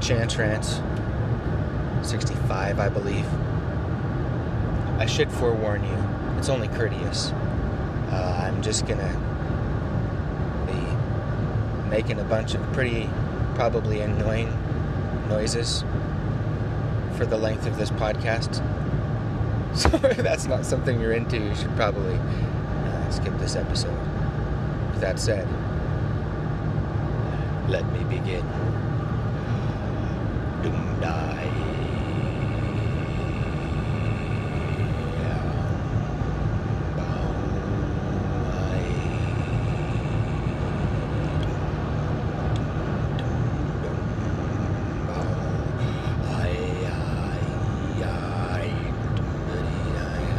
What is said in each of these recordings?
Chance Rants 65, I believe. I should forewarn you, it's only courteous. Uh, I'm just gonna be making a bunch of pretty, probably annoying noises for the length of this podcast. So if that's not something you're into, you should probably uh, skip this episode. With that said, let me begin. Doom die.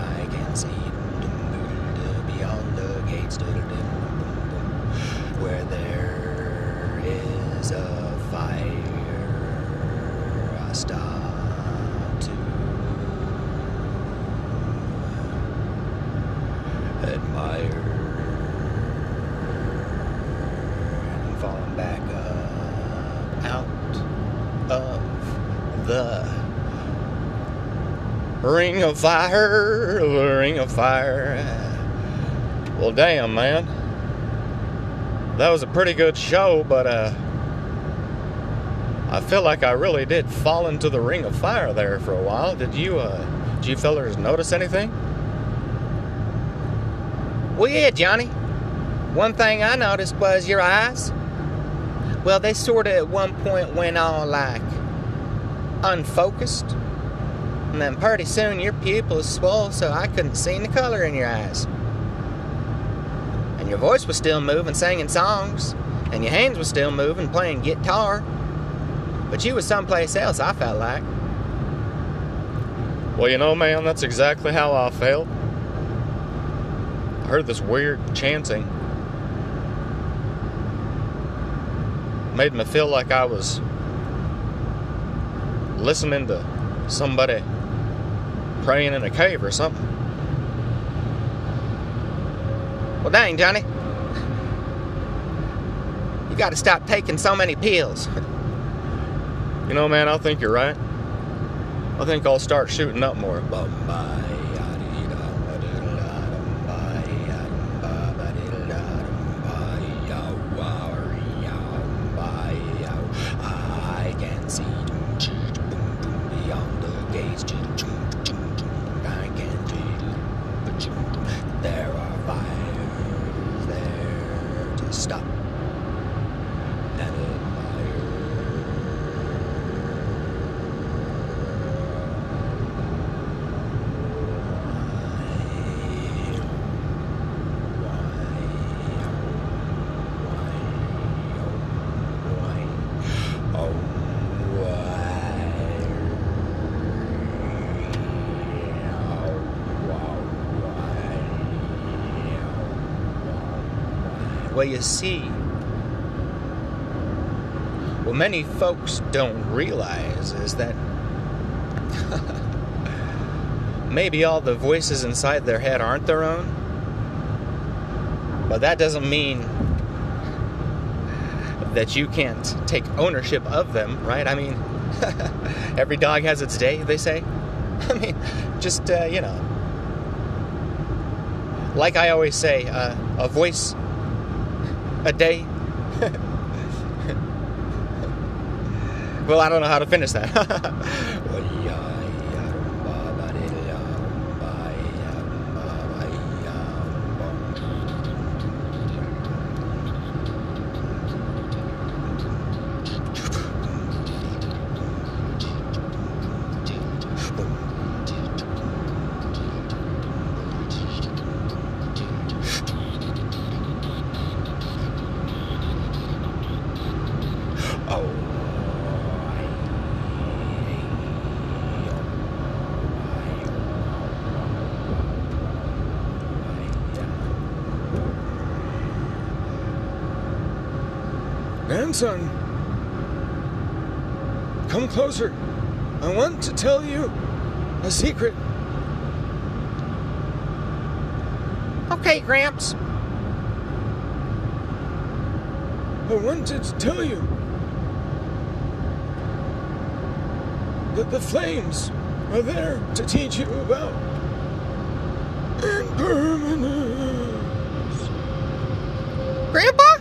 I can see beyond the gates where there is a fire. I stop to admire and falling back up out of the ring of fire, the ring of fire. Well, damn, man. That was a pretty good show, but uh, I feel like I really did fall into the ring of fire there for a while. Did you, uh, did you fellers notice anything? Well, yeah, Johnny. One thing I noticed was your eyes. Well, they sort of at one point went all like unfocused. And then pretty soon your pupils swelled so I couldn't see the color in your eyes. And your voice was still moving, singing songs. And your hands were still moving, playing guitar. But you was someplace else, I felt like. Well, you know, man, that's exactly how I felt. I heard this weird chanting. Made me feel like I was listening to somebody praying in a cave or something. Well, dang, Johnny. You gotta stop taking so many pills. You know, man, I think you're right. I think I'll start shooting up more. I can see beyond the gates. I can see there are fires there to stop and Well, you see, what many folks don't realize is that maybe all the voices inside their head aren't their own. But that doesn't mean that you can't take ownership of them, right? I mean, every dog has its day, they say. I mean, just, uh, you know. Like I always say, uh, a voice a day. well, I don't know how to finish that. Grandson, come closer. I want to tell you a secret. okay, Gramps. I wanted to tell you. that the flames are there to teach you about impermanence. Grandpa?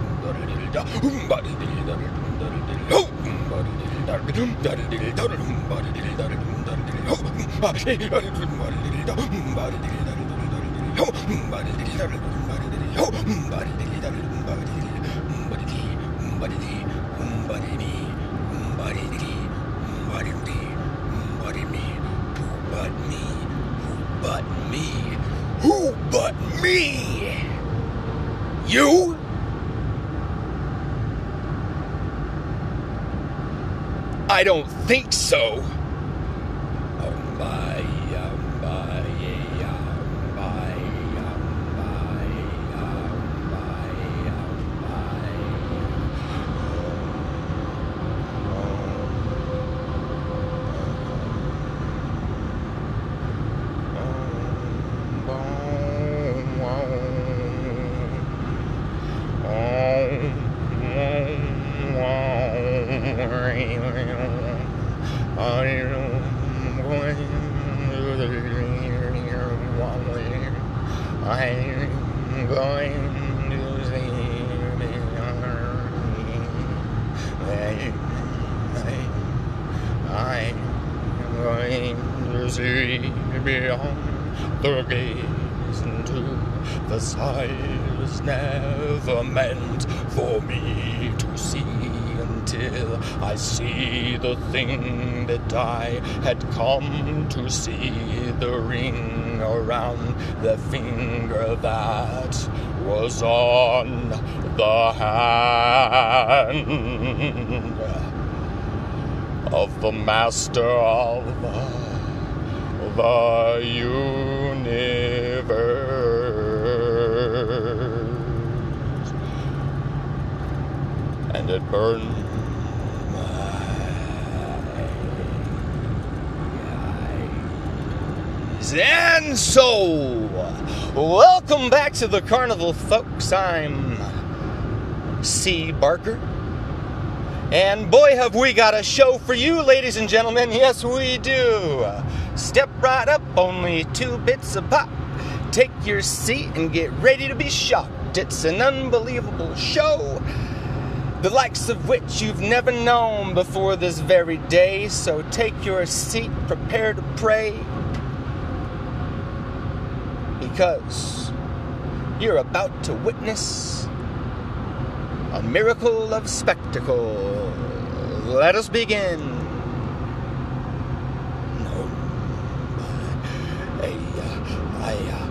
No! Who but me? You? I don't think so. I'm going to see I'm going to see beyond the gates into the sights never meant for me until I see the thing that I had come to see the ring around the finger that was on the hand of the master of the universe. And it burned my eyes. And so, welcome back to the carnival, folks. I'm C. Barker. And boy, have we got a show for you, ladies and gentlemen. Yes, we do. Step right up, only two bits of pop. Take your seat and get ready to be shocked. It's an unbelievable show, the likes of which you've never known before this very day. So take your seat, prepare to pray, because you're about to witness a miracle of spectacle. Let us begin. Uh, I uh,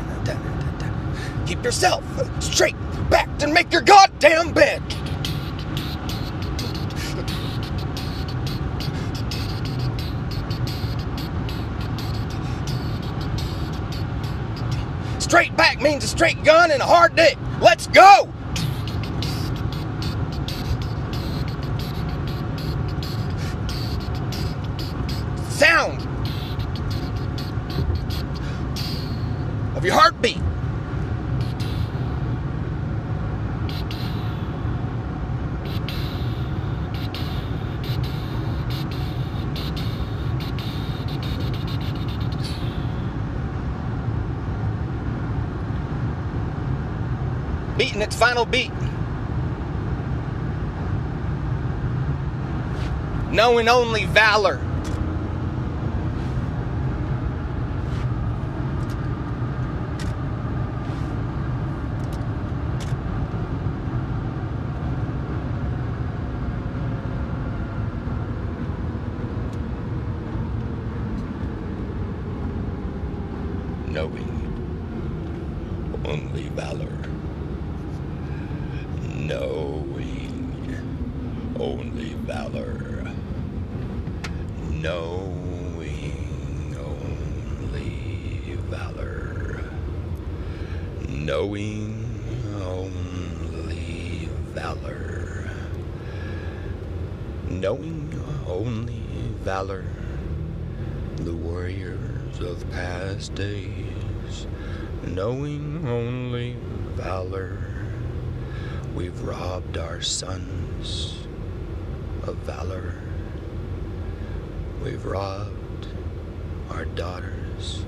Keep yourself straight back and make your goddamn bed. Straight back means a straight gun and a hard dick. Let's go! Beating its final beat. Knowing only valor only valor. Knowing only valor. Knowing only valor. Knowing only valor. Knowing only valor. The warriors of past days. Knowing only valor. We've robbed our sons of valor. We've robbed our daughters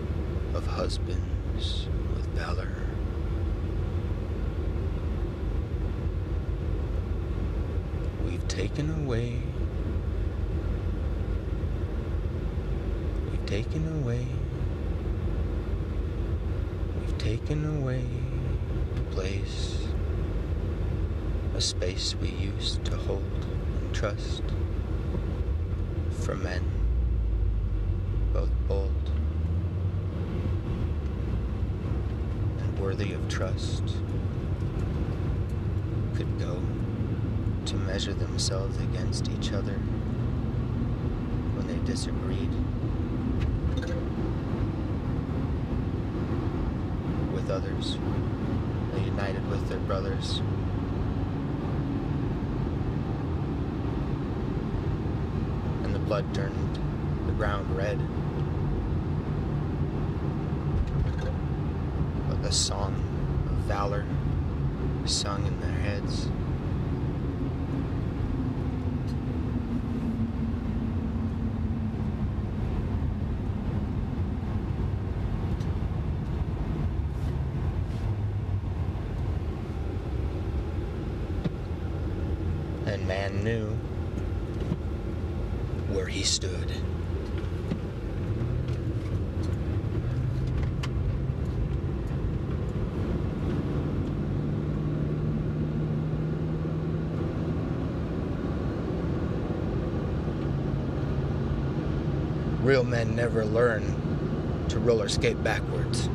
of husbands with valor. We've taken away, we've taken away, we've taken away a place, a space we used to hold trust for men, both bold and worthy of trust, could go to measure themselves against each other when they disagreed with others. They united with their brothers. And the blood turned the ground red. But the song of valor sung in their heads. and man knew where he stood. Real men never learn to roller skate backwards.